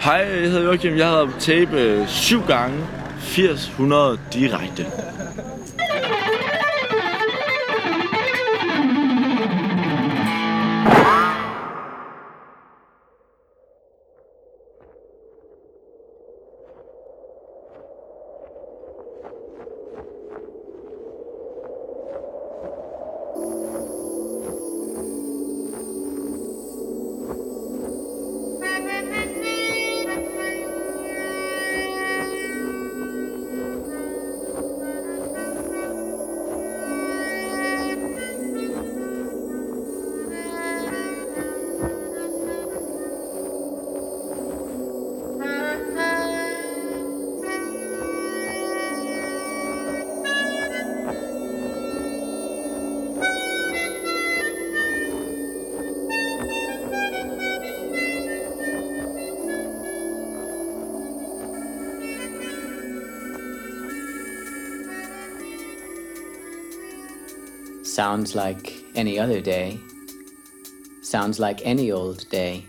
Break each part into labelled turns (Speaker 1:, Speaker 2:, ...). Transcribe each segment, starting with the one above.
Speaker 1: Hej, jeg hedder Joachim. Jeg har været tape øh, syv gange. 800 direkte.
Speaker 2: Sounds like any other day. Sounds like any old day.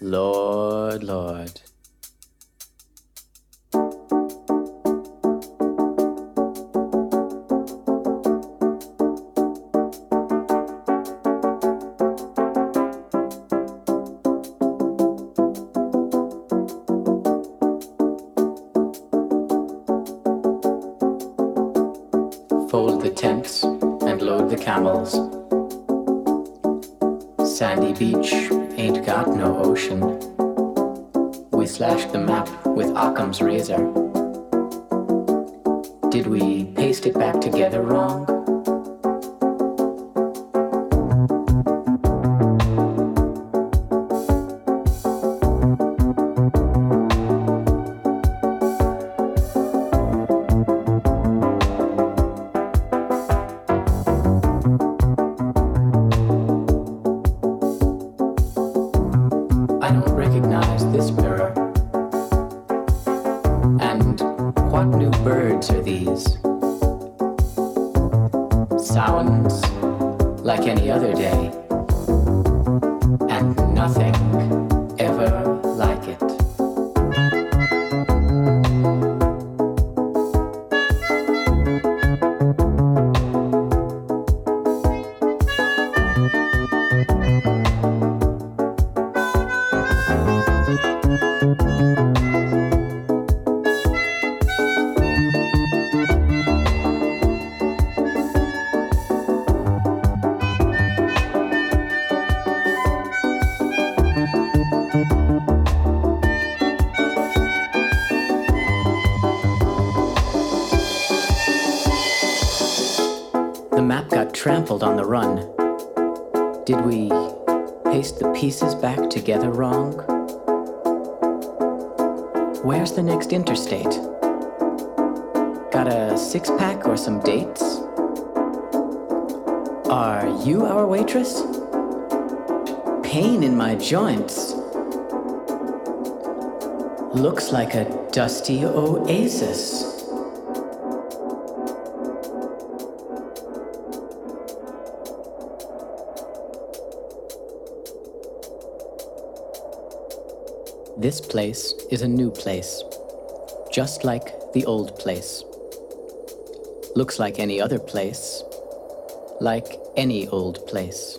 Speaker 2: Lord, Lord. Sandy beach ain't got no ocean. We slashed the map with Occam's razor. Did we paste it back together wrong? Next? Got a six pack or some dates? Are you our waitress? Pain in my joints. Looks like a dusty oasis. This place is a new place, just like the old place. Looks like any other place, like any old place.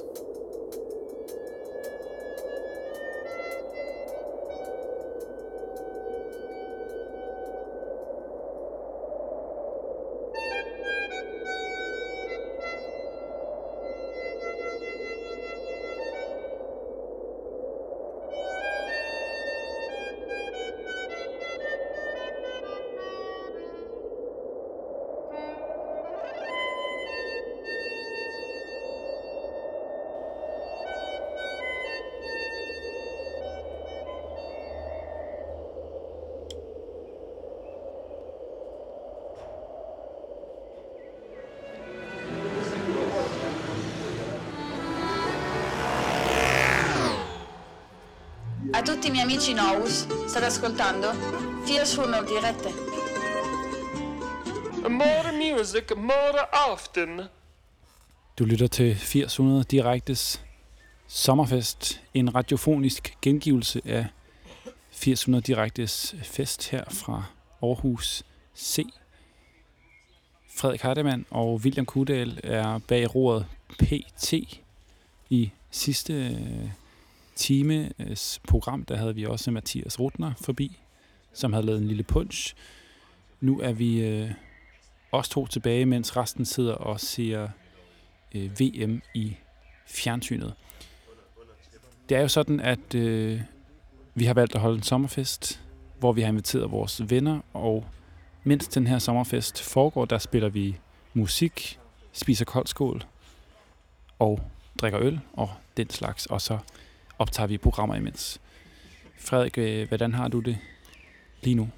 Speaker 3: Tutti i miei amici Nous, state ascoltando? Fierce Humor dirette.
Speaker 4: More music, more often.
Speaker 5: Du lytter til 8000 Direktes Sommerfest, en radiofonisk gengivelse af 800 direktes fest her fra Aarhus C. Frederik Hardemann og William Kudal er bag roret PT. I sidste øh, times program, der havde vi også Mathias Rutner forbi, som havde lavet en lille punch. Nu er vi øh, os to tilbage, mens resten sidder og ser øh, VM i fjernsynet. Det er jo sådan, at øh, vi har valgt at holde en sommerfest, hvor vi har inviteret vores venner, og mens den her sommerfest foregår, der spiller vi musik, spiser koldskål og drikker øl og den slags, og så optager vi programmer imens. Frederik, øh, hvordan har du det lige nu?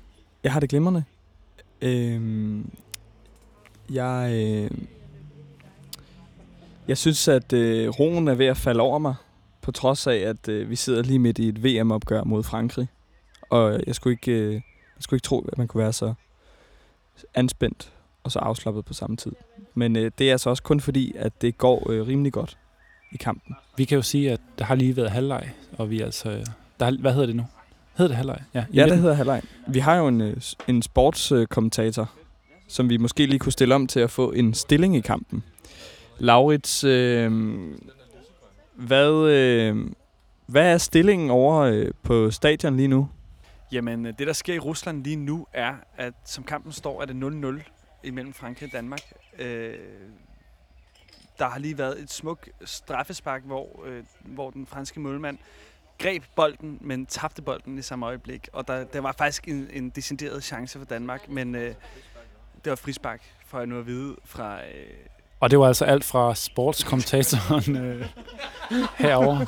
Speaker 6: Jeg har det glimrende. Øhm, jeg, øh, jeg synes, at øh, roen er ved at falde over mig, på trods af, at øh, vi sidder lige midt i et VM-opgør mod Frankrig. Og jeg skulle ikke, øh, jeg skulle ikke tro, at man kunne være så anspændt og så afslappet på samme tid. Men øh, det er altså også kun fordi, at det går øh, rimelig godt i kampen.
Speaker 5: Vi kan jo sige, at der har lige været halvleg, og vi er altså... øh, Der, hvad hedder det nu? Hedder det halvleg? Ja,
Speaker 6: Ja, det hedder halvleg. Vi har jo en, øh, en sportskommentator, som vi måske lige kunne stille om til at få en stilling i kampen. Laurits, øh, hvad, øh, hvad er stillingen over øh, på stadion lige nu?
Speaker 7: Jamen, øh, det der sker i Rusland lige nu er, at som kampen står, er det 0-0 imellem Frankrig og Danmark. Øh, der har lige været et smuk straffespark, hvor, øh, hvor den franske målmand greb bolden, men tabte bolden i samme øjeblik. Og der, der var faktisk en, en decideret chance for Danmark, men øh, det var frispark, for jeg nu at vide fra... Øh,
Speaker 5: Og det var altså alt fra sportskommentatoren øh, herover.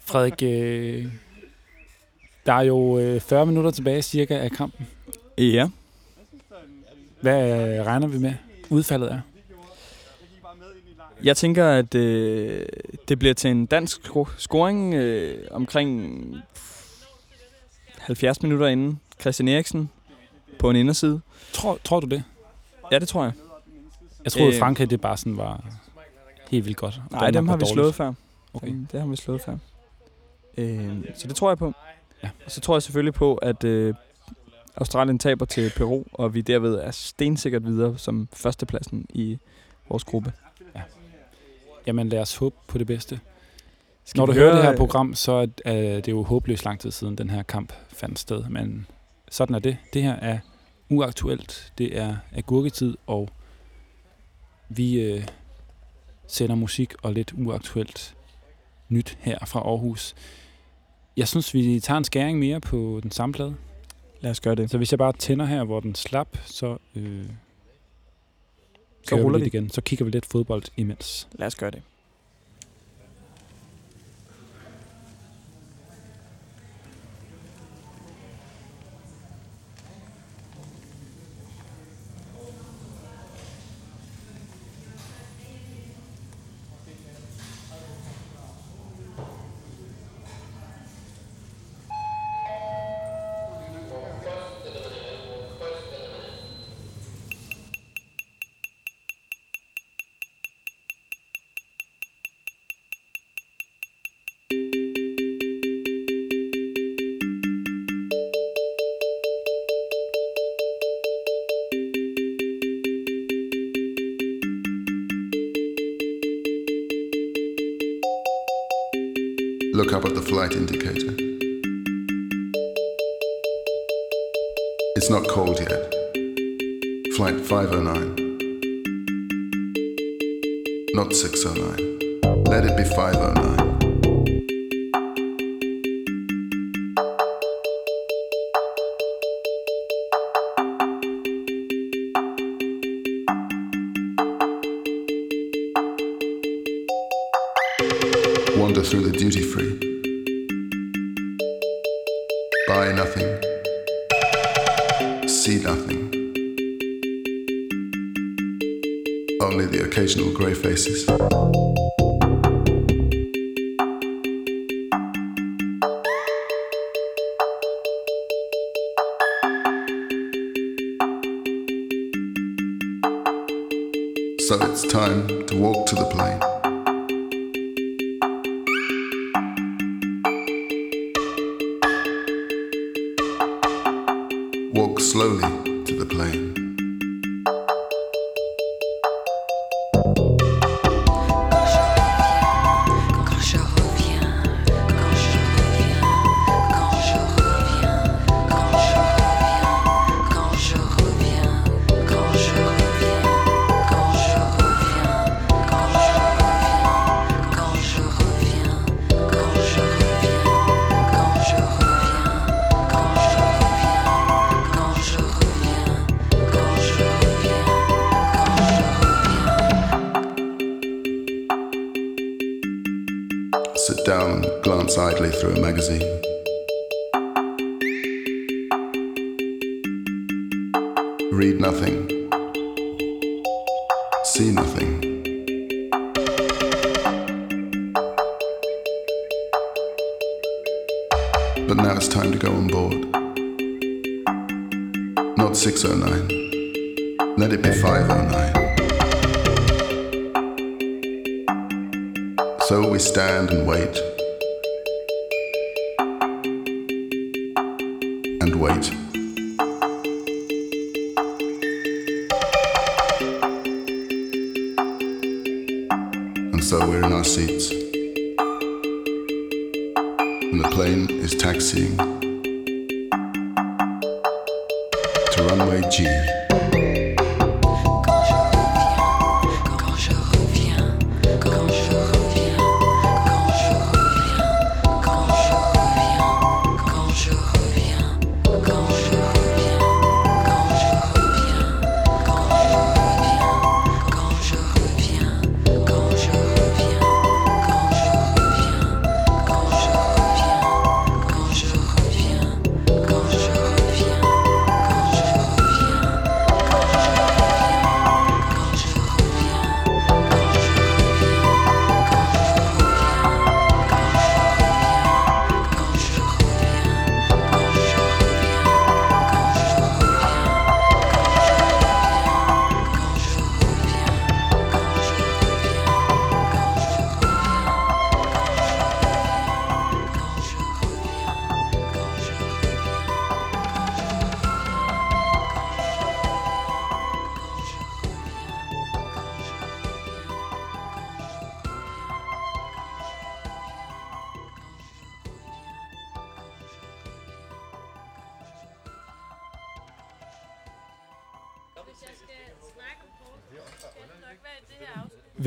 Speaker 5: Frederik, øh, der er jo øh, 40 minutter tilbage cirka af kampen.
Speaker 6: Ja.
Speaker 5: Hvad øh, regner vi med, udfaldet er?
Speaker 6: Jeg tænker, at øh, det bliver til en dansk scoring øh, omkring 70 minutter inden. Christian Eriksen på en inderside.
Speaker 5: Tror, tror du det?
Speaker 6: Ja, det tror jeg.
Speaker 5: Jeg troede,
Speaker 6: Øh.
Speaker 5: Frankrig det bare sådan var helt vildt godt.
Speaker 6: Nej,
Speaker 5: Danmark
Speaker 6: dem har vi
Speaker 5: dårligt.
Speaker 6: slået før.
Speaker 5: Okay.
Speaker 6: Dem- Det har vi slået før. Øh, så det tror jeg på.
Speaker 5: Ja.
Speaker 6: Og så tror jeg selvfølgelig på, at øh, Australien taber til Peru, og vi derved er stensikkert videre som førstepladsen i vores gruppe.
Speaker 5: Jamen lad os håbe på det bedste.
Speaker 6: Skal
Speaker 5: Når du hører
Speaker 6: høre,
Speaker 5: det her
Speaker 6: øh,
Speaker 5: program, så er er det jo håbløst lang tid siden, den her kamp fandt sted. Men sådan er det. Det her er uaktuelt. Det er agurketid, og vi øh, sender musik og lidt uaktuelt nyt her fra Aarhus. Jeg synes, vi tager en skæring mere på den samme plade.
Speaker 6: Lad os gøre det.
Speaker 5: Så hvis jeg bare tænder her, hvor den slap, så, øh,
Speaker 6: Så ruller
Speaker 5: vi
Speaker 6: vi.
Speaker 5: igen. Så kigger vi lidt fodbold imens.
Speaker 6: Lad os gøre det.
Speaker 8: Look up at the flight indicator. It's not cold yet. Flight 509. Not 609. Let it be 509. sidely through
Speaker 9: me.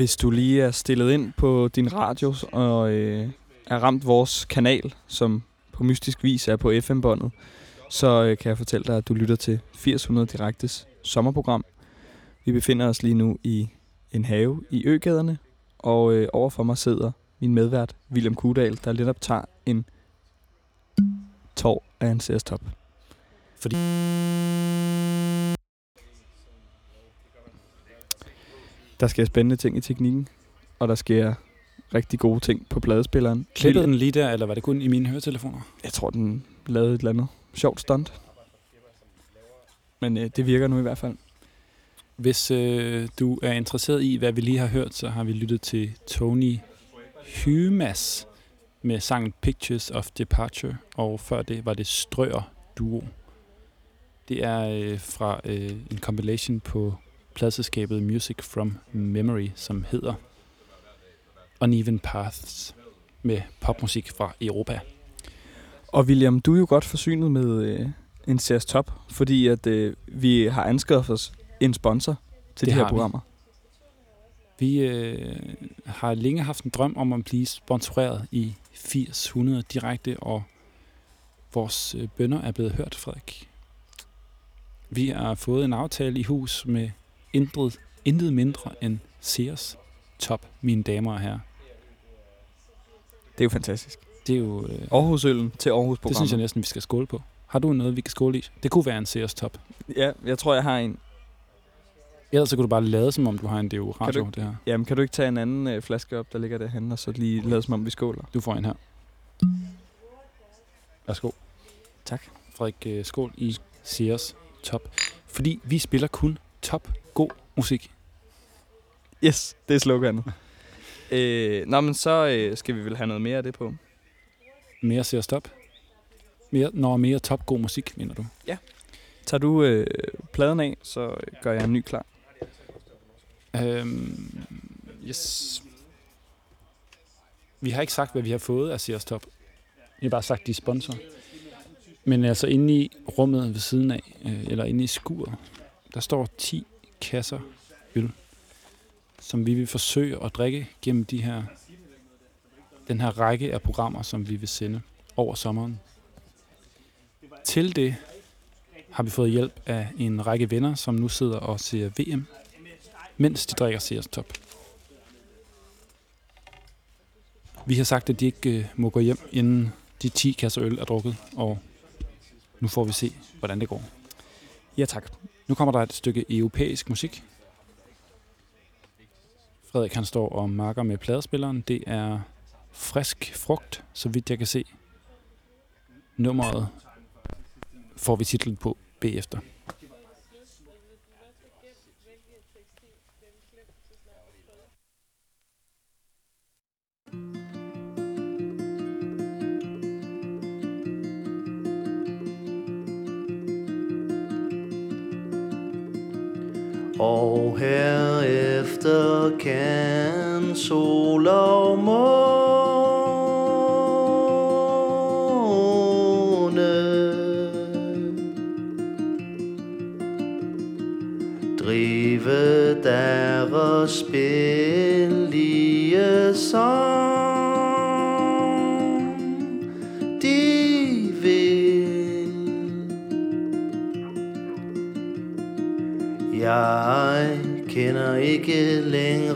Speaker 6: Hvis du lige er stillet ind på din radio og øh, er ramt vores kanal, som på mystisk vis er på FM-båndet, så øh, kan jeg fortælle dig, at du lytter til 800 Direktes sommerprogram. Vi befinder os lige nu i en have i Øgaderne, og øh, overfor mig sidder min medvært, William Kudal, der lidt optager en tår af en top.
Speaker 5: Fordi
Speaker 6: Der sker spændende ting i teknikken, og der sker rigtig gode ting på pladespilleren.
Speaker 5: klippede den lige der, eller var det kun i mine høretelefoner?
Speaker 6: Jeg tror, den lavede et eller andet sjovt stunt. Men øh, det virker nu i hvert fald.
Speaker 5: Hvis øh, du er interesseret i, hvad vi lige har hørt, så har vi lyttet til Tony Hymas med sangen Pictures of Departure, og før det var det Strøer Duo. Det er øh, fra øh, en compilation på pladselskabet Music from Memory, som hedder Uneven Paths med popmusik fra Europa.
Speaker 6: Og William, du er jo godt forsynet med øh, en CS Top, fordi at øh, vi har anskaffet os en sponsor til
Speaker 5: Det
Speaker 6: de her
Speaker 5: har vi.
Speaker 6: programmer.
Speaker 5: Vi øh, har længe haft en drøm om at blive sponsoreret i 800 direkte, og vores øh, bønder er blevet hørt, Frederik. Vi har fået en aftale i hus med intet, intet mindre end Sears Top, mine damer og herrer.
Speaker 6: Det er jo fantastisk.
Speaker 5: Det er jo... Øh,
Speaker 6: Aarhusøllen til Aarhus
Speaker 5: det synes jeg næsten, vi skal skåle på. Har du noget, vi kan skåle i? Det kunne være en Sears Top.
Speaker 6: Ja, jeg tror, jeg har en.
Speaker 5: Ellers så kunne du bare lade, som om du har en DU radio,
Speaker 6: du
Speaker 5: det her.
Speaker 6: Jamen, kan du ikke tage en anden øh, flaske op, der ligger derhen, og så lige lade som om vi skåler?
Speaker 5: Du får en her. Værsgo.
Speaker 6: Tak.
Speaker 5: Frederik, øh, skål i Sears Top. Fordi vi spiller kun top god musik.
Speaker 6: Yes, det er sloganet. øh, nå, men så øh, skal vi vel have noget mere af det på.
Speaker 5: Mere Sears Top. Mere, når mere top god musik, mener du?
Speaker 6: Ja. Tager du øh, pladen af, så gør jeg en ny klar.
Speaker 5: Øhm, yes. Vi har ikke sagt, hvad vi har fået af Sears Top. Vi har bare sagt, de er sponsor. Men altså inde i rummet ved siden af, øh, eller inde i skuret, der står 10 kasser øl, som vi vil forsøge at drikke gennem de her, den her række af programmer, som vi vil sende over sommeren. Til det har vi fået hjælp af en række venner, som nu sidder og ser VM, mens de drikker Sears Top. Vi har sagt, at de ikke øh, må gå hjem, inden de 10 kasser øl er drukket, og nu får vi se, hvordan det går.
Speaker 6: Ja, tak.
Speaker 5: Nu kommer der et stykke europæisk musik. Frederik han står og marker med pladespilleren. Det er frisk frugt, så vidt jeg kan se. Nummeret får vi titlen på bagefter.
Speaker 10: Herefter kan sol og kender ikke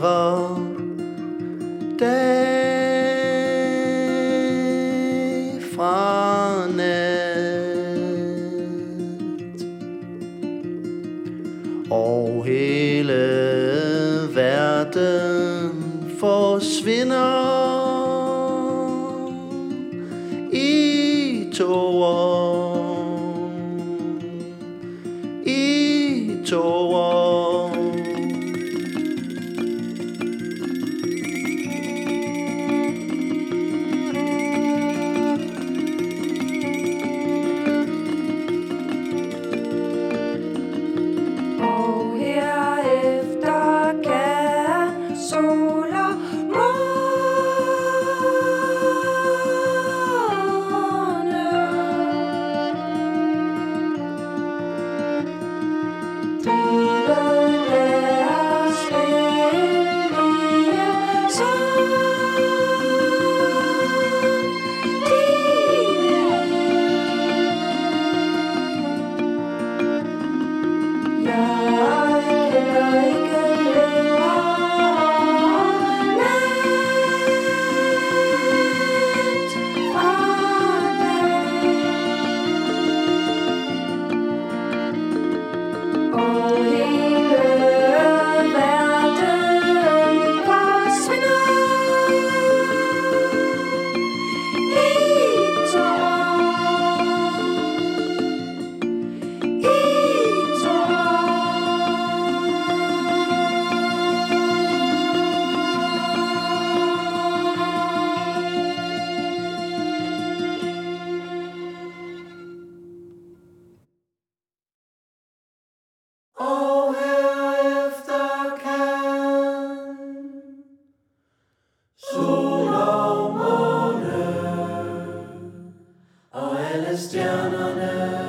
Speaker 10: og alle stjernerne drive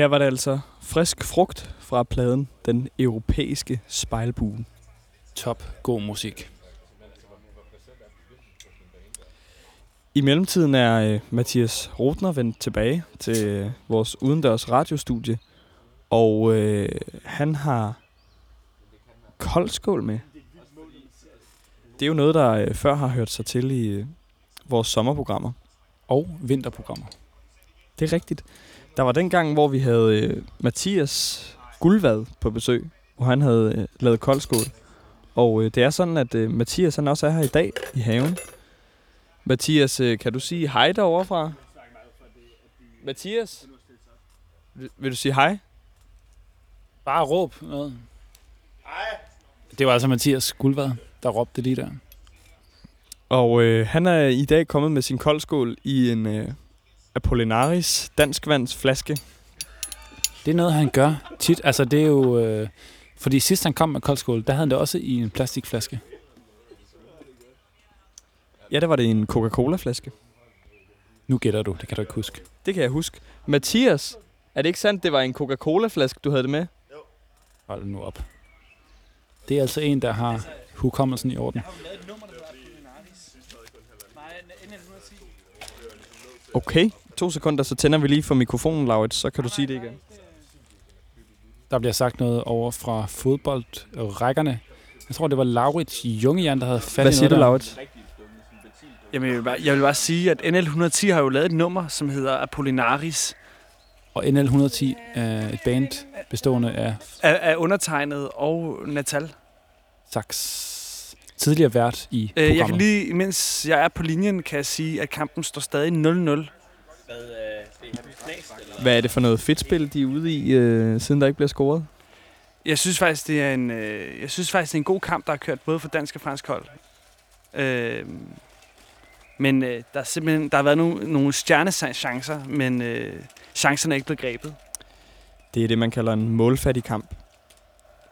Speaker 6: Her var det altså frisk frugt fra pladen Den Europæiske Spejlbue.
Speaker 5: Top god musik.
Speaker 6: I mellemtiden er øh, Mathias Rotner vendt tilbage til øh, vores udendørs radiostudie, og øh, han har koldskål med. Det er jo noget, der øh, før har hørt sig til i øh, vores sommerprogrammer.
Speaker 5: Og vinterprogrammer.
Speaker 6: Det er rigtigt. Der var den gang, hvor vi havde øh, Mathias Guldvad på besøg, hvor han havde øh, lavet koldskål. Og øh, det er sådan, at øh, Mathias han også er her i dag i haven. Mathias, øh, kan du sige hej derovre fra? Mathias? Vil, vil du sige hej?
Speaker 5: Bare råb noget. Hej. Det var altså Mathias Guldvad, der råbte lige der.
Speaker 6: Og øh, han er i dag kommet med sin koldskål i en øh, Apollinaris danskvandsflaske.
Speaker 5: Det er noget, han gør tit. Altså, det er jo... Øh, fordi sidst han kom med koldskål, der havde han det også i en plastikflaske.
Speaker 6: Ja, der var det en Coca-Cola-flaske.
Speaker 5: Nu gætter du, det kan du ikke huske.
Speaker 6: Det kan jeg huske. Mathias, er det ikke sandt, det var en Coca-Cola-flaske, du havde det med?
Speaker 5: Hold nu op. Det er altså en, der har hukommelsen i orden.
Speaker 6: Okay, to sekunder, så tænder vi lige for mikrofonen, Laurits, så kan du sige det igen.
Speaker 5: Der bliver sagt noget over fra fodboldrækkerne. Jeg tror, det var Laurits Jungian, der havde fat
Speaker 6: Hvad siger du. Laurits?
Speaker 7: Jamen, jeg vil, bare, jeg vil bare sige, at NL110 har jo lavet et nummer, som hedder Apollinaris,
Speaker 5: Og NL110 er et band bestående af
Speaker 7: af, af undertegnet og Natal.
Speaker 5: Sax. Tidligere vært i
Speaker 7: Øh, jeg
Speaker 5: programmet.
Speaker 7: kan lige, mens jeg er på linjen, kan jeg sige, at kampen står stadig 0-0.
Speaker 6: Hvad er det for noget fedt spil, de er ude i, øh, siden der ikke bliver scoret?
Speaker 7: Jeg synes faktisk, det er en, øh, jeg synes faktisk, det er en god kamp, der er kørt både for dansk og fransk hold. Øh, men øh, der, er simpelthen, der har været nogle, nogle stjernechancer, men øh, chancerne er ikke blevet grebet.
Speaker 6: Det er det, man kalder en målfattig kamp.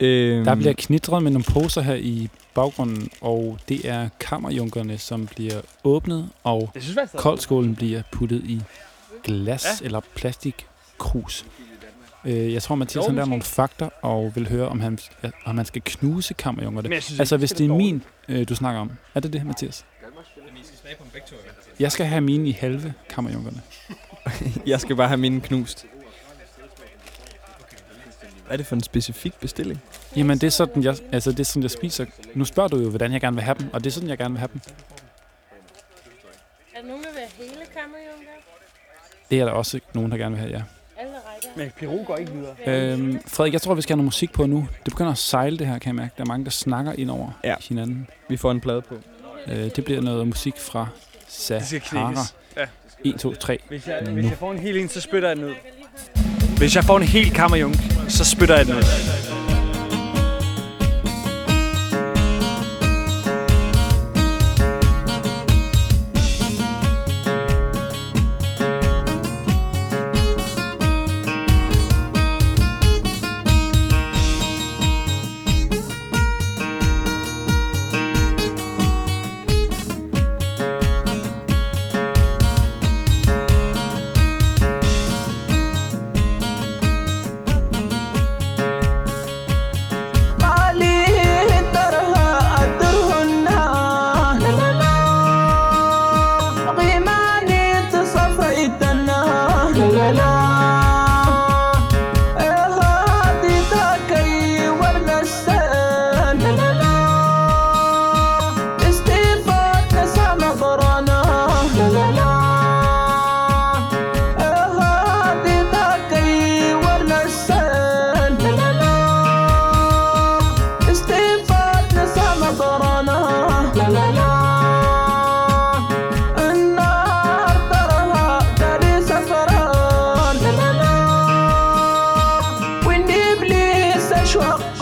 Speaker 6: Øhm,
Speaker 5: Der bliver knitret med nogle poser her i baggrunden, og det er kammerjunkerne, som bliver åbnet, og
Speaker 7: er-
Speaker 5: koldskålen bliver puttet i glas
Speaker 7: Ja.
Speaker 5: eller plastikkrus. Øh, jeg tror, Mathias han der nogle fakta, og vil høre, om han, om han skal knuse kammerjunkerne. Altså, hvis
Speaker 7: det er
Speaker 5: er min, øh, du snakker om. Er det det, Mathias? Jeg skal have mine i halve kammerjunkerne.
Speaker 6: Jeg skal bare have mine knust. Hvad er det for en specifik bestilling?
Speaker 5: Jamen, det er sådan, jeg, altså, det er sådan, jeg spiser. Nu spørger du jo, hvordan jeg gerne vil have dem, og det er sådan, jeg gerne vil have dem.
Speaker 11: Er der nogen, der vil have hele kammerjunker?
Speaker 5: Det er der også nogen, der gerne vil have, ja.
Speaker 11: Alle rækker.
Speaker 7: Men Peru går ikke videre.
Speaker 5: Øhm, Frederik, jeg tror, vi skal have noget musik på nu. Det begynder at sejle det her, kan jeg mærke. Der er mange, der snakker ind over
Speaker 6: Ja.
Speaker 5: hinanden.
Speaker 6: Vi får en plade på.
Speaker 5: Øh, det bliver noget musik fra
Speaker 7: Det skal
Speaker 5: Sahara.
Speaker 7: Ja.
Speaker 5: 1, 2, 3.
Speaker 7: Hvis jeg,
Speaker 5: Nu.
Speaker 7: hvis jeg får en hel en, så spytter jeg den ud. Hvis jeg får en hel kammerjunk, så spytter jeg den ud.
Speaker 6: Truck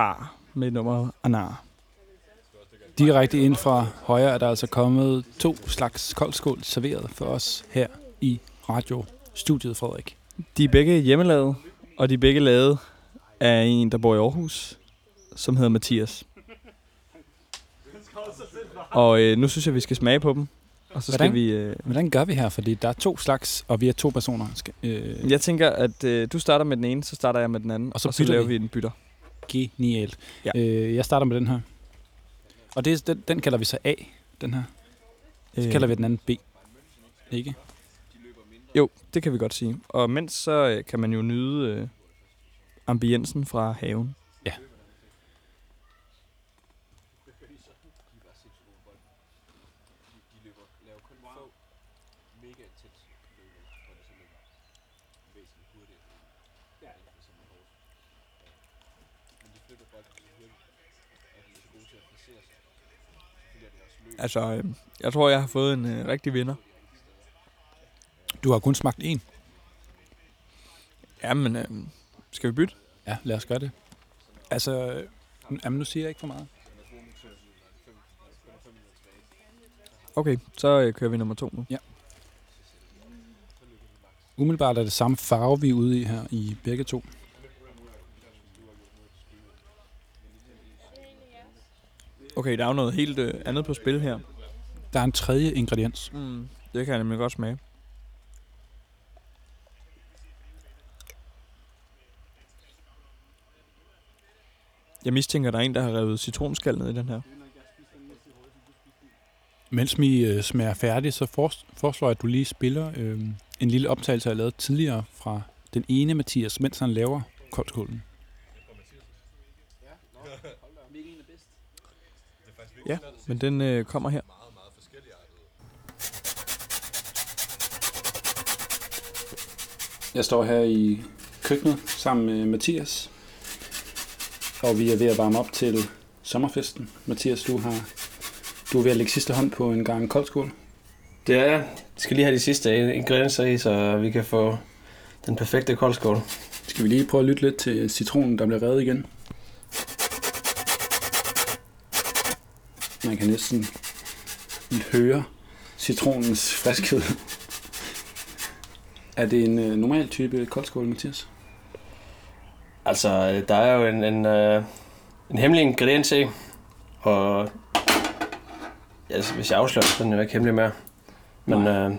Speaker 6: Mokhtar med nummeret Anar.
Speaker 5: Direkte ind fra højre er der altså kommet to slags koldskål serveret for os her i radiostudiet, Frederik.
Speaker 6: De er begge hjemmelavet, og de er begge lavet af en, der bor i Aarhus, som hedder Mathias. Og øh, nu synes jeg, vi skal smage på dem. Og så
Speaker 5: Hvordan?
Speaker 6: skal vi... Øh,
Speaker 5: Hvordan gør vi her? Fordi der er to slags, og vi er to personer. Skal, øh,
Speaker 6: jeg tænker, at øh, du starter med den ene, så starter jeg med den anden.
Speaker 5: Og så
Speaker 6: og så
Speaker 5: bytter
Speaker 6: laver
Speaker 5: vi.
Speaker 6: vi en bytter.
Speaker 5: Genialt.
Speaker 6: Ja.
Speaker 5: Øh, jeg starter med den her. Og det, den, den kalder vi så A, den her. Så
Speaker 6: Øh,
Speaker 5: kalder vi den anden B. Ikke?
Speaker 6: Jo, det kan vi godt sige. Og mens så øh, kan man jo nyde øh, ambiensen fra haven.
Speaker 5: Ja.
Speaker 6: Altså, øh, jeg tror, jeg har fået en øh, rigtig vinder.
Speaker 5: Du har kun smagt en.
Speaker 6: Jamen, øh, skal vi bytte?
Speaker 5: Ja, lad os gøre det. Altså, øh, jamen, nu siger jeg ikke for meget.
Speaker 6: Okay, så øh, kører vi nummer to nu.
Speaker 5: Ja. Umiddelbart er det samme farve, vi er ude i her i begge to.
Speaker 6: Okay, der er jo noget helt øh, andet på spil her.
Speaker 5: Der er en tredje ingrediens.
Speaker 6: Mm, det kan jeg nemlig godt smage. Jeg mistænker, der er en, der har revet citronskallen ned i den her.
Speaker 5: Mens vi øh, smager færdig, så foreslår jeg, at du lige spiller øh, en lille optagelse, jeg lavede tidligere fra den ene Mathias, mens han laver koldskålen.
Speaker 6: Ja, men den øh, kommer her.
Speaker 5: Jeg står her i køkkenet sammen med Mathias, og vi er ved at varme op til sommerfesten. Mathias, du har du er ved at lægge sidste hånd på en gang koldskål.
Speaker 12: Det er jeg. Skal lige have de sidste ingredienser i, så vi kan få den perfekte koldskål.
Speaker 5: Skal vi lige prøve at lytte lidt til citronen, der bliver revet igen? Kan næsten høre citronens friskhed. Er det en øh, normal type koldskål, Mathias?
Speaker 12: Altså, der er jo en, en, øh, en hemmelig ingrediens i, og altså, hvis jeg afslører, det, så er den jo ikke hemmelig mere. Men øh,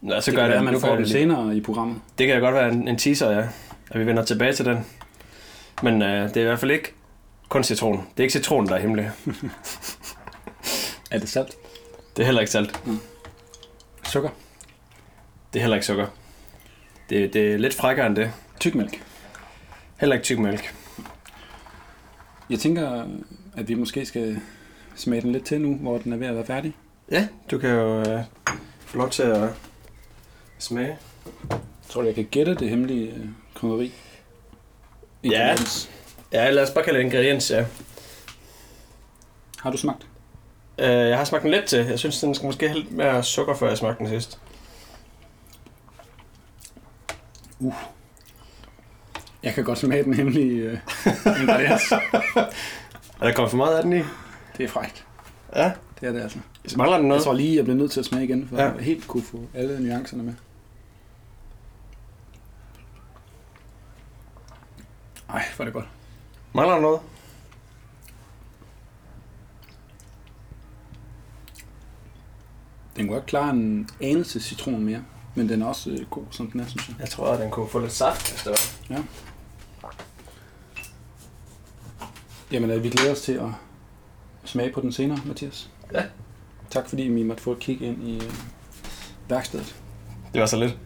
Speaker 12: Nå, så
Speaker 5: det
Speaker 12: gør det,
Speaker 5: være, at man får det
Speaker 12: lige.
Speaker 5: senere i programmet.
Speaker 12: Det kan godt være en, en teaser, ja. At vi vender tilbage til den. Men øh, det er i hvert fald ikke kun citron. Det er ikke citron, der er hemmelig.
Speaker 5: Er det salt?
Speaker 12: Det er heller ikke salt.
Speaker 5: Sukker?
Speaker 12: Det er heller ikke sukker. Det, det er lidt frækkere end det.
Speaker 5: Tykmælk?
Speaker 12: Heller ikke tykmælk.
Speaker 5: Jeg tænker, at vi måske skal smage den lidt til nu, hvor den er ved at være færdig.
Speaker 12: Ja, du kan jo øh, få lov til at smage.
Speaker 5: Tror du, jeg kan gætte det hemmelige øh, krydderi?
Speaker 12: Ja. Ja, lad os bare kalde det ingrediens, ja.
Speaker 5: Har du smagt?
Speaker 12: Øh, jeg har smagt den lidt til. Jeg synes, den skal måske have lidt mere sukker, før jeg smagte den sidst.
Speaker 5: Uh. Jeg kan godt smage den hemmelige øh, ingrediens.
Speaker 12: Er der kommet for meget af den i?
Speaker 5: Det er frækt.
Speaker 12: Ja.
Speaker 5: Det er det altså.
Speaker 12: Så mangler den noget?
Speaker 5: Jeg tror lige, jeg bliver nødt til at smage igen, for
Speaker 12: Ja.
Speaker 5: at helt kunne få alle nuancerne med. Ej, hvor er det godt.
Speaker 12: Mangler der noget?
Speaker 5: Den kunne godt klare en anelse citron mere, men den er også øh, god, som den er, synes jeg.
Speaker 12: Jeg tror, at den kunne få lidt saft, hvis det var.
Speaker 5: Ja. Jamen, øh, vi glæder os til at smage på den senere, Mathias.
Speaker 12: Ja.
Speaker 5: Tak fordi vi måtte få et kig ind i øh, værkstedet.
Speaker 12: Det var så lidt.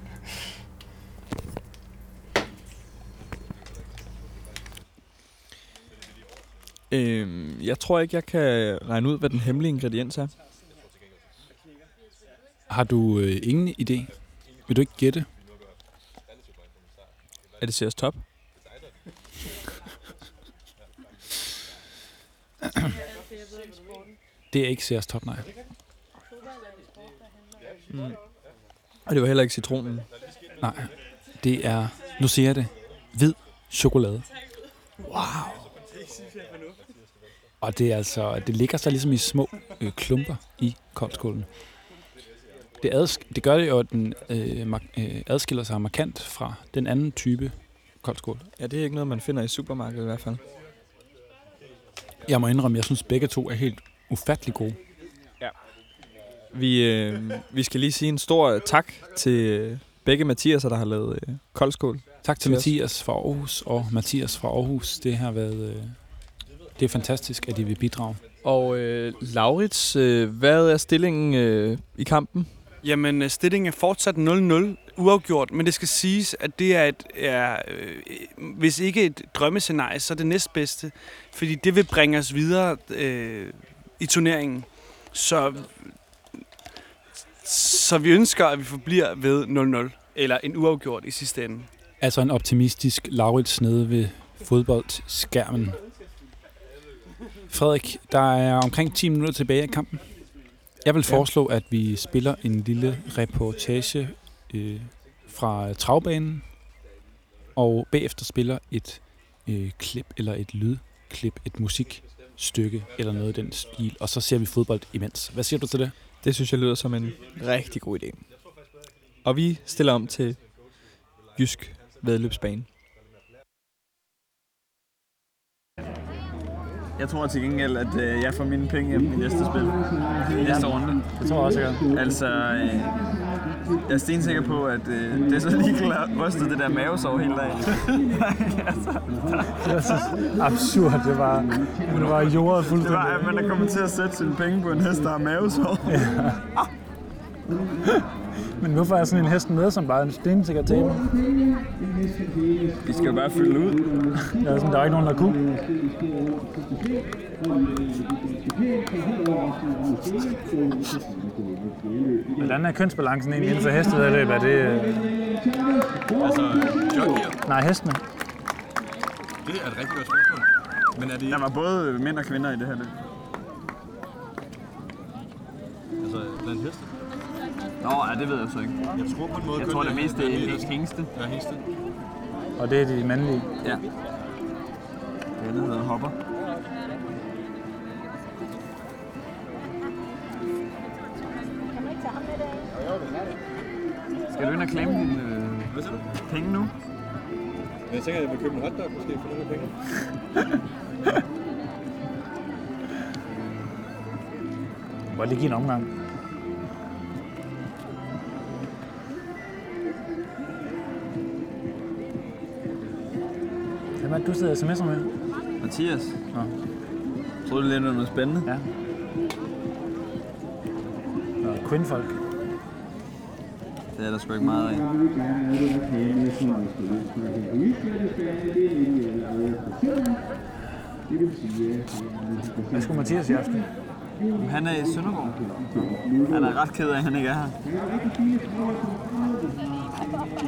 Speaker 6: Øhm, jeg tror ikke, jeg kan regne ud, hvad den hemmelige ingrediens er.
Speaker 5: Har du øh, ingen idé? Vil du ikke gætte?
Speaker 6: Er det Sears Top?
Speaker 5: Det er ikke Sears Top, nej.
Speaker 6: Mm. Og det var heller ikke citronen.
Speaker 5: Nej, det er, nu siger jeg det, hvid chokolade. Wow. Og det er altså, det ligger så ligesom i små øh, klumper i koldskålen. Det, adsk- det gør det jo, at den øh, mark- øh, adskiller sig markant fra den anden type koldskål.
Speaker 6: Ja, det er ikke noget, man finder i supermarkedet i hvert fald.
Speaker 5: Jeg må indrømme, jeg synes begge to er helt ufattelig gode.
Speaker 6: Vi, øh, vi skal lige sige en stor tak til øh, begge Mathiaser, der har lavet øh, koldskål.
Speaker 5: Tak til. Mathias fra Aarhus og Mathias fra Aarhus. Det har været øh, det er fantastisk, at de vil bidrage.
Speaker 6: Og øh, Laurits, øh, hvad er stillingen øh, i kampen?
Speaker 7: Jamen, øh, stillingen er fortsat 0-0 uafgjort, men det skal siges, at det er, et, er øh, hvis ikke et drømmescenarie, så er det næstbedste, fordi det vil bringe os videre øh, i turneringen. Så, så vi ønsker, at vi forbliver ved 0-0, eller en uafgjort i sidste ende.
Speaker 5: Altså en optimistisk Laurits nede ved fodboldskærmen. Frederik, der er omkring 10 minutter tilbage i kampen. Jeg vil foreslå, at vi spiller en lille reportage øh, fra travbanen, og bagefter spiller et øh, klip eller et lydklip, et musikstykke eller noget i den stil, og så ser vi fodbold imens. Hvad siger du til det?
Speaker 6: Det synes jeg lyder som en rigtig god idé. Og vi stiller om til Jysk vedløbsbane.
Speaker 13: Jeg tror til gengæld, at øh, jeg får mine penge hjem i næste spil. I næste runde.
Speaker 5: Det tror jeg også, jeg gør.
Speaker 13: Altså, øh, jeg er stensikker på, at øh, det er så lige klart rystet det der mavesår hele dagen. altså,
Speaker 5: Det var så absurd. Det var, det var jordet
Speaker 13: det
Speaker 5: fuldstændig.
Speaker 13: var, at man er kommet til at sætte sine penge på en hest, der har mavesår.
Speaker 5: Men hvorfor er sådan en hest med, som bare er en stensikker taber?
Speaker 13: Vi skal jo bare fylde ud.
Speaker 5: Der er, sådan, der er ikke nogen, der kunne. Hvordan er kønsbalancen egentlig inden for hestevedløb? Er det... øh,
Speaker 14: Altså, jockeyer,
Speaker 5: Nej, hestene.
Speaker 14: det er et rigtig godt spørgsmål. Men er det
Speaker 13: Der var både mænd og kvinder i det her løb.
Speaker 14: altså, blandt heste?
Speaker 13: Nå, ja, det ved jeg så ikke.
Speaker 14: Jeg tror på en måde
Speaker 13: Jeg tror, det
Speaker 14: er-
Speaker 13: meste
Speaker 14: er
Speaker 13: er
Speaker 14: heste.
Speaker 13: hængste.
Speaker 14: Ja, heste.
Speaker 5: Og det er de mandlige.
Speaker 13: Ja. Det andet hedder hopper. Skal du ind og klemme dine øh, penge nu?
Speaker 14: Jeg tænker, at jeg vil købe en hotdog måske for nogle af penge.
Speaker 5: Må jeg lige give en omgang? Du sidder og sms'er med?
Speaker 13: Mathias.
Speaker 5: Nå.
Speaker 13: Tror du lidt, det er noget spændende?
Speaker 5: Ja. Nå, Quinn-folk.
Speaker 13: Det er der sgu ikke meget af.
Speaker 5: Hvad skulle Mathias i aften?
Speaker 13: Han er i Sønderborg. Han er ret ked af, at han ikke er her.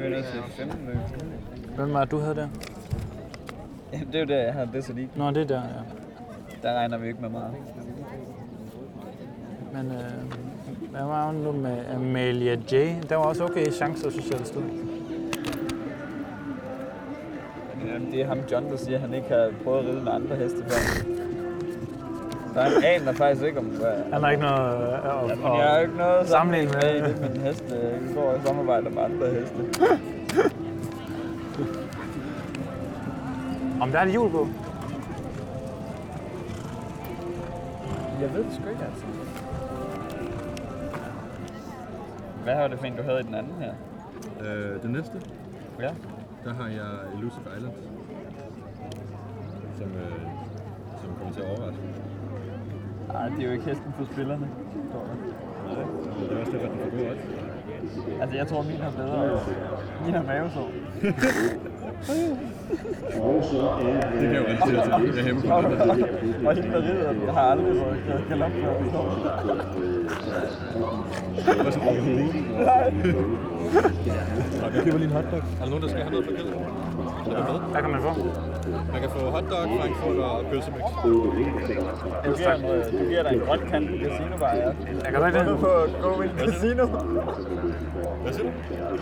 Speaker 13: nødt til 15 løb.
Speaker 5: Hvem var det, du havde der?
Speaker 13: Ja, det er jo der, jeg har det så lige.
Speaker 5: Nå, det er der, ja.
Speaker 13: Der regner vi ikke med meget.
Speaker 5: Men øh, hvad var hun nu med Amalia J? Der var også okay chancer, synes jeg, stod.
Speaker 13: Det er ham John, der siger, at han ikke har prøvet at ride med andre heste før. Så han aner faktisk ikke om, hvad...
Speaker 5: Han har ikke noget øh, at,
Speaker 13: Men jeg har ikke noget
Speaker 5: sammenligne
Speaker 13: sammenhæng med i
Speaker 5: med.
Speaker 13: det, men heste øh, går i samarbejde med andre heste.
Speaker 5: Om der er det jul på?
Speaker 13: Jeg ved det sgu ikke, altså. Hvad var det for en, du havde i den anden her?
Speaker 14: Øh, det næste,
Speaker 13: Ja.
Speaker 14: der har jeg Elusive Island. Som, øh, som kommer til at overraske.
Speaker 13: Nej, det er jo ikke hesten for spillerne.
Speaker 14: Nej, det er også derfor, den får god odds.
Speaker 13: Altså, jeg tror, min har bedre. Min har mavesår.
Speaker 14: Det kan jo relatere til det med hjemme.
Speaker 13: Og hende der rider, har aldrig fået galop før.
Speaker 14: Det var sådan overhovedet.
Speaker 13: Nej.
Speaker 14: Jeg køber lige en hotdog. Er der nogen, der skal have noget for gælden? Er med?
Speaker 15: Hvad kan man få?
Speaker 14: Man kan få hotdog, frankfurt og pølsemix.
Speaker 13: Du giver, du giver dig en grøn kant på casinobar, ja.
Speaker 15: Jeg gør ikke det.
Speaker 13: Du på Go Win Casino.
Speaker 14: Hvad siger du?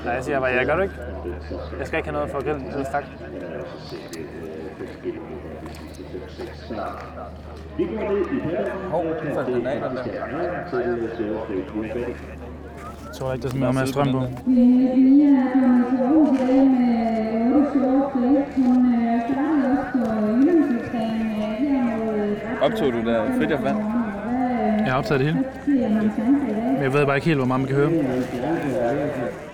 Speaker 15: Nej, jeg siger bare, jeg gør det ikke. Jeg skal ikke have noget for gælden. Ellers tak.
Speaker 13: Hov, nu faldt den af, der.
Speaker 15: Jeg tror ikke, der er så meget med strøm på.
Speaker 13: Optog du der Fritjof Vand?
Speaker 15: Jeg har optaget det hele. Men jeg ved bare ikke helt, hvor meget man kan høre.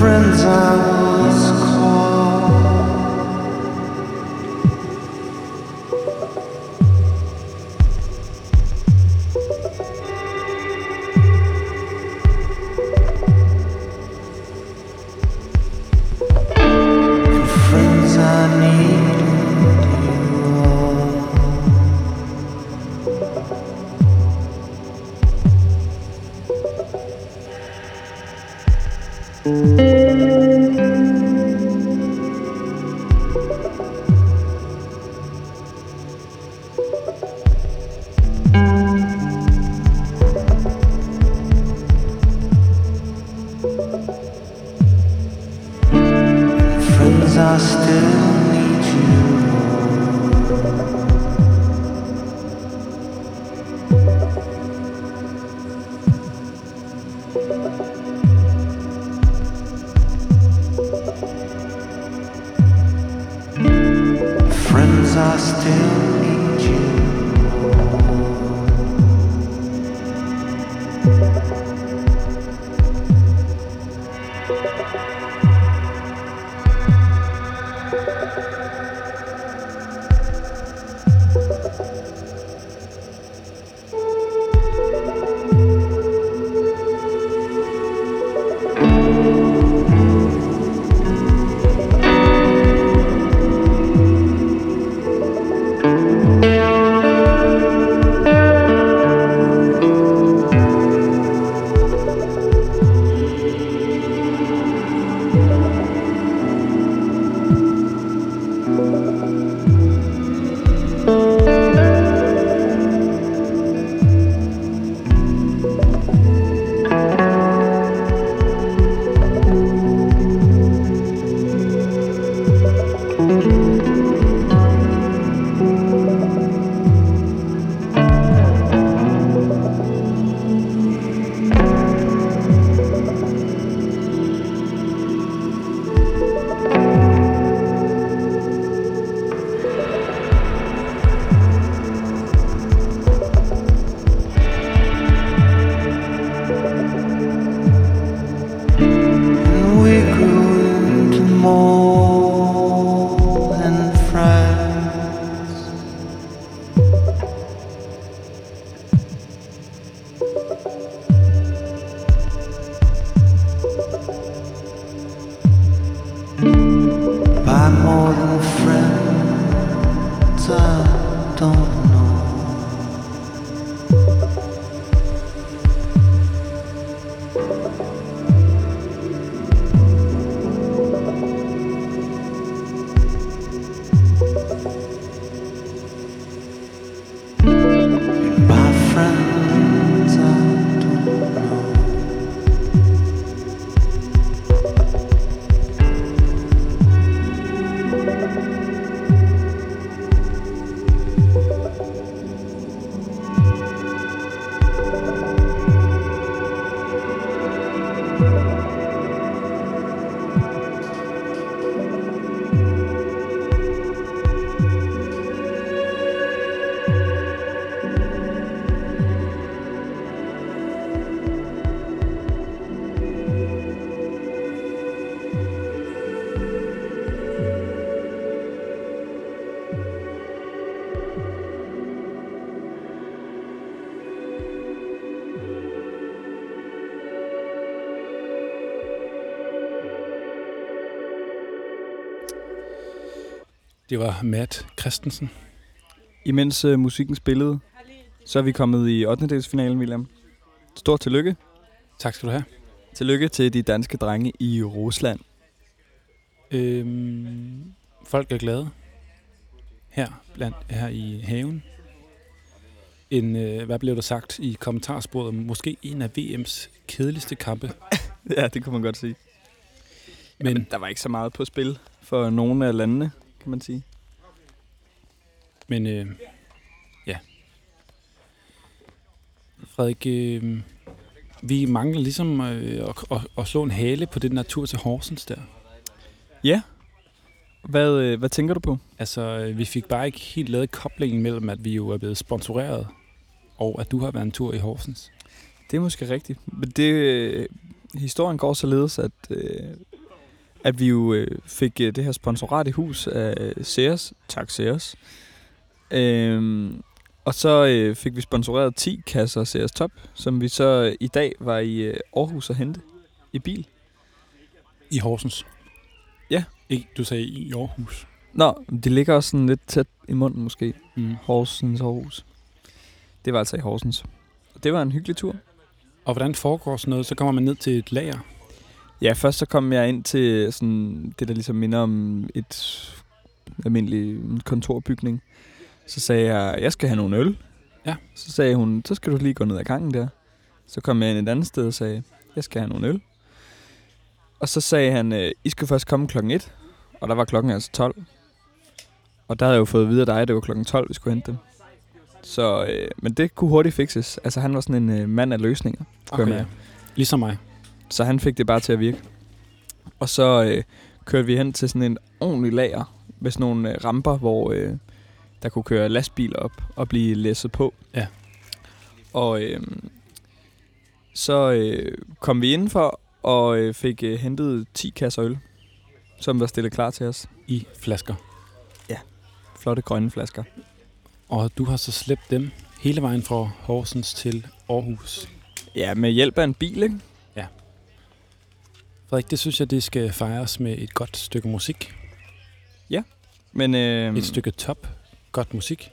Speaker 10: Friends I
Speaker 5: Det var Matt Christensen.
Speaker 6: Imens øh, musikken spillede, så er vi kommet i 8. delsfinalen, William. Stort tillykke.
Speaker 5: Tak skal du have.
Speaker 6: Tillykke til de danske drenge i Rusland.
Speaker 5: Øhm, folk er glade. Her, blandt, her i haven. En, øh, hvad blev der sagt i kommentarsporet? Måske en af VM's kedeligste kampe.
Speaker 6: ja, det kunne man godt sige.
Speaker 5: Men,
Speaker 6: Men der var ikke så meget på spil for nogle af landene, kan man sige.
Speaker 5: Men øh, ja. Frederik, øh, vi mangler ligesom øh, at, at, at slå en hale på den natur til Horsens der.
Speaker 6: Ja. Hvad, øh, hvad tænker du på?
Speaker 5: Altså, øh, vi fik bare ikke helt lavet koblingen mellem, at vi jo er blevet sponsoreret, og at du har været en tur i Horsens.
Speaker 6: Det er måske rigtigt. Men det, øh, historien går således, at, øh, at vi jo øh, fik øh, det her sponsorat i hus af Sears. Tak Sears. Øhm, og så øh, fik vi sponsoreret 10 kasser Sears Top, som vi så øh, i dag var i øh, Aarhus at hente i bil.
Speaker 5: I Horsens?
Speaker 6: Ja.
Speaker 5: Ikke, du sagde i Aarhus.
Speaker 6: Nå, det ligger også sådan lidt tæt i munden måske.
Speaker 5: Mm.
Speaker 6: Horsens, Aarhus. Det var altså i Horsens. Og det var en hyggelig tur.
Speaker 5: Og hvordan foregår sådan noget? Så kommer man ned til et lager.
Speaker 6: Ja, først så kom jeg ind til sådan det, der ligesom minder om et almindeligt kontorbygning. Så sagde jeg, jeg skal have nogle øl.
Speaker 5: Ja.
Speaker 6: Så sagde hun, så skal du lige gå ned ad gangen der. Så kom jeg ind et andet sted og sagde, jeg skal have nogle øl. Og så sagde han, I skal først komme klokken 1. Og der var klokken altså 12. Og der havde jeg jo fået videre dig, at det var klokken 12, vi skulle hente dem. Så, øh, men det kunne hurtigt fikses. Altså han var sådan en øh, mand af løsninger.
Speaker 5: Okay.
Speaker 6: mærke.
Speaker 5: Ligesom mig.
Speaker 6: Så han fik det bare til at virke. Og så øh, kørte vi hen til sådan en ordentlig lager med sådan nogle øh, ramper, hvor øh, der kunne køre lastbiler op og blive læsset på.
Speaker 5: Ja.
Speaker 6: Og øh, så øh, kom vi indenfor og øh, fik øh, hentet 10 kasser øl, som var stillet klar til os.
Speaker 5: I flasker.
Speaker 6: Ja, flotte grønne flasker.
Speaker 5: Og du har så slæbt dem hele vejen fra Horsens til Aarhus.
Speaker 6: Ja, med hjælp af en bil, ikke?
Speaker 5: Frederik, det synes jeg, det skal fejres med et godt stykke musik.
Speaker 6: Ja, men... Øh,
Speaker 5: Et stykke top. Godt musik.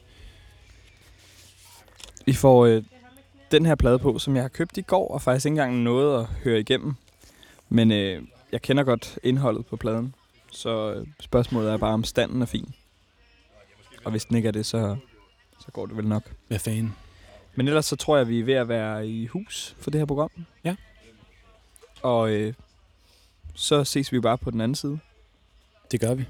Speaker 6: Vi får øh, den her plade på, som jeg har købt i går, og faktisk ikke engang nåede at høre igennem. Men øh, jeg kender godt indholdet på pladen, så øh, spørgsmålet er bare, om standen er fin. Og hvis den ikke er det, så, så går det vel nok.
Speaker 5: Hvad fanden?
Speaker 6: Men ellers så tror jeg, vi er ved at være i hus for det her program.
Speaker 5: Ja.
Speaker 6: Og øh, så ses vi bare på den anden side.
Speaker 5: Det gør vi.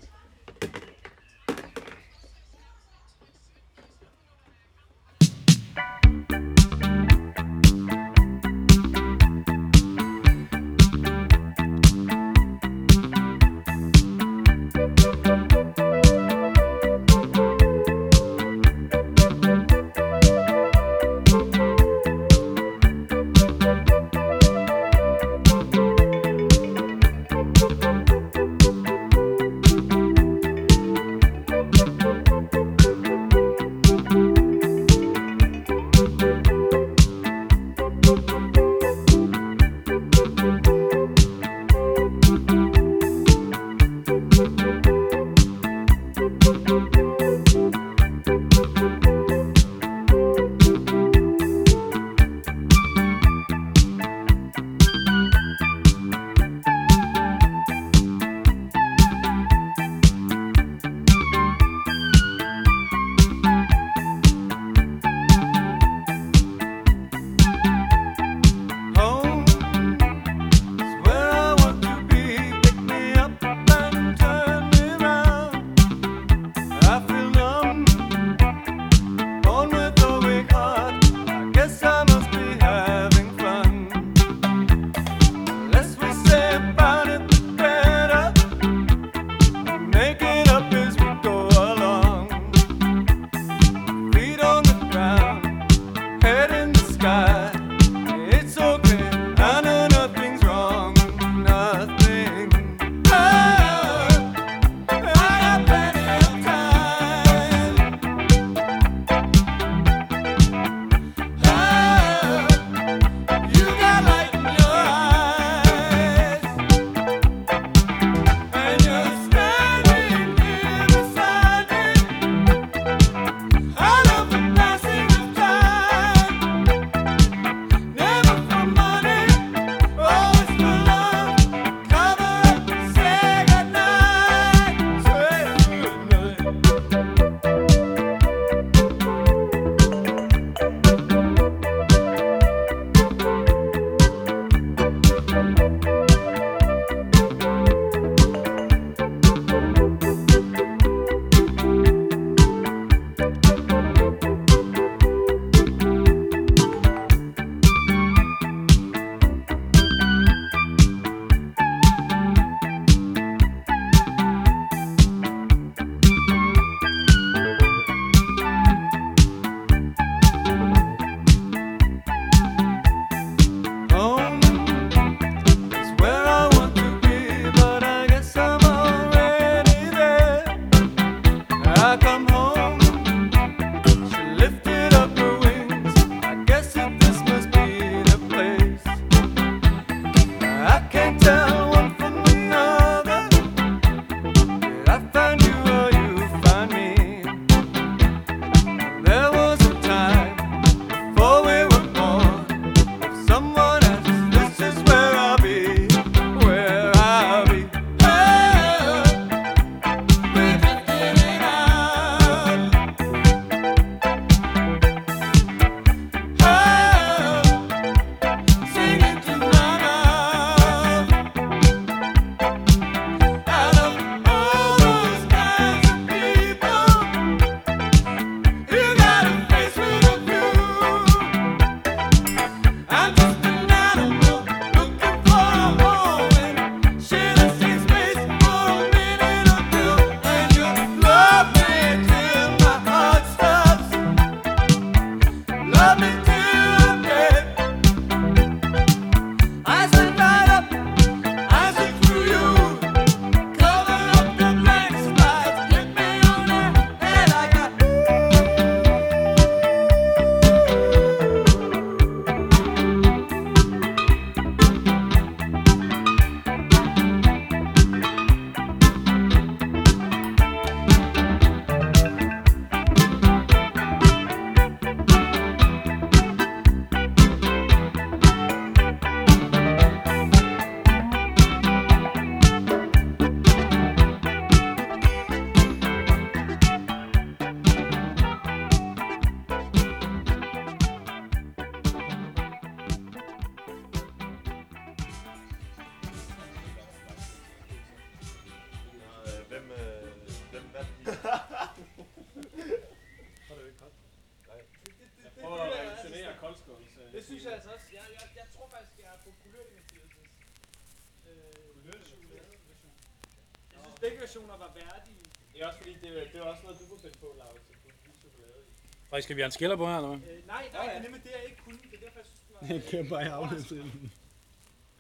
Speaker 7: Synes, versioner var værdige.
Speaker 14: Det er også fordi, det, det var også noget, du kunne finde på, Lars. at putte lidt chokolade i.
Speaker 15: Frederik, skal vi have en skiller på her, eller hvad?
Speaker 7: Øh, nej, nej, det er nemlig det, jeg ikke kunne. Det er derfor, jeg synes, det var...
Speaker 15: Jeg kører bare i afløbsrillen.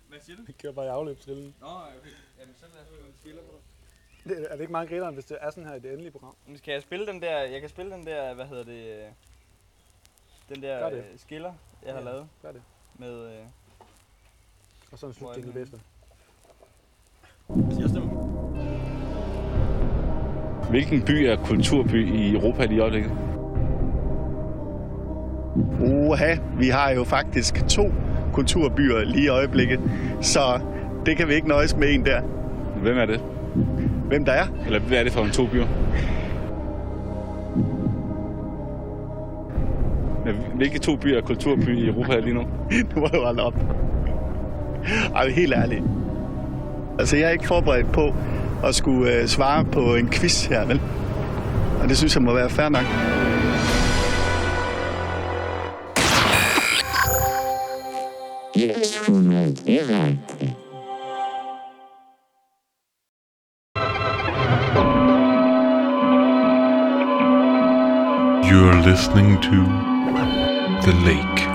Speaker 7: Hvad siger du?
Speaker 15: Jeg kører bare i afløbsrillen.
Speaker 7: Nå, okay. Jamen, så lad os få en skiller på dig.
Speaker 15: Det, er det ikke meget grineren, hvis det er sådan her i det endelige program?
Speaker 13: Men skal jeg spille den der, jeg kan spille den der, hvad hedder det, øh, den der
Speaker 15: det.
Speaker 13: øh, skiller, jeg har
Speaker 15: Ja,
Speaker 13: lavet.
Speaker 15: gør det.
Speaker 13: Med, øh,
Speaker 15: Og så en
Speaker 13: Hvor er
Speaker 15: sygt
Speaker 13: den
Speaker 15: bedste.
Speaker 16: Hvilken by er kulturby i Europa lige i øjeblikket?
Speaker 17: Uha, vi har jo faktisk to kulturbyer lige i øjeblikket, så det kan vi ikke nøjes med en der.
Speaker 16: Hvem er det?
Speaker 17: Hvem der er?
Speaker 16: Eller hvad er det for en to byer? Hvilke to byer er kulturby i Europa lige nu?
Speaker 17: nu må du holde op. Ej, helt ærligt. Altså, jeg er ikke forberedt på at skulle øh, svare på en quiz her, vel? Og det synes jeg må være fair nok.
Speaker 18: You're listening to The Lake.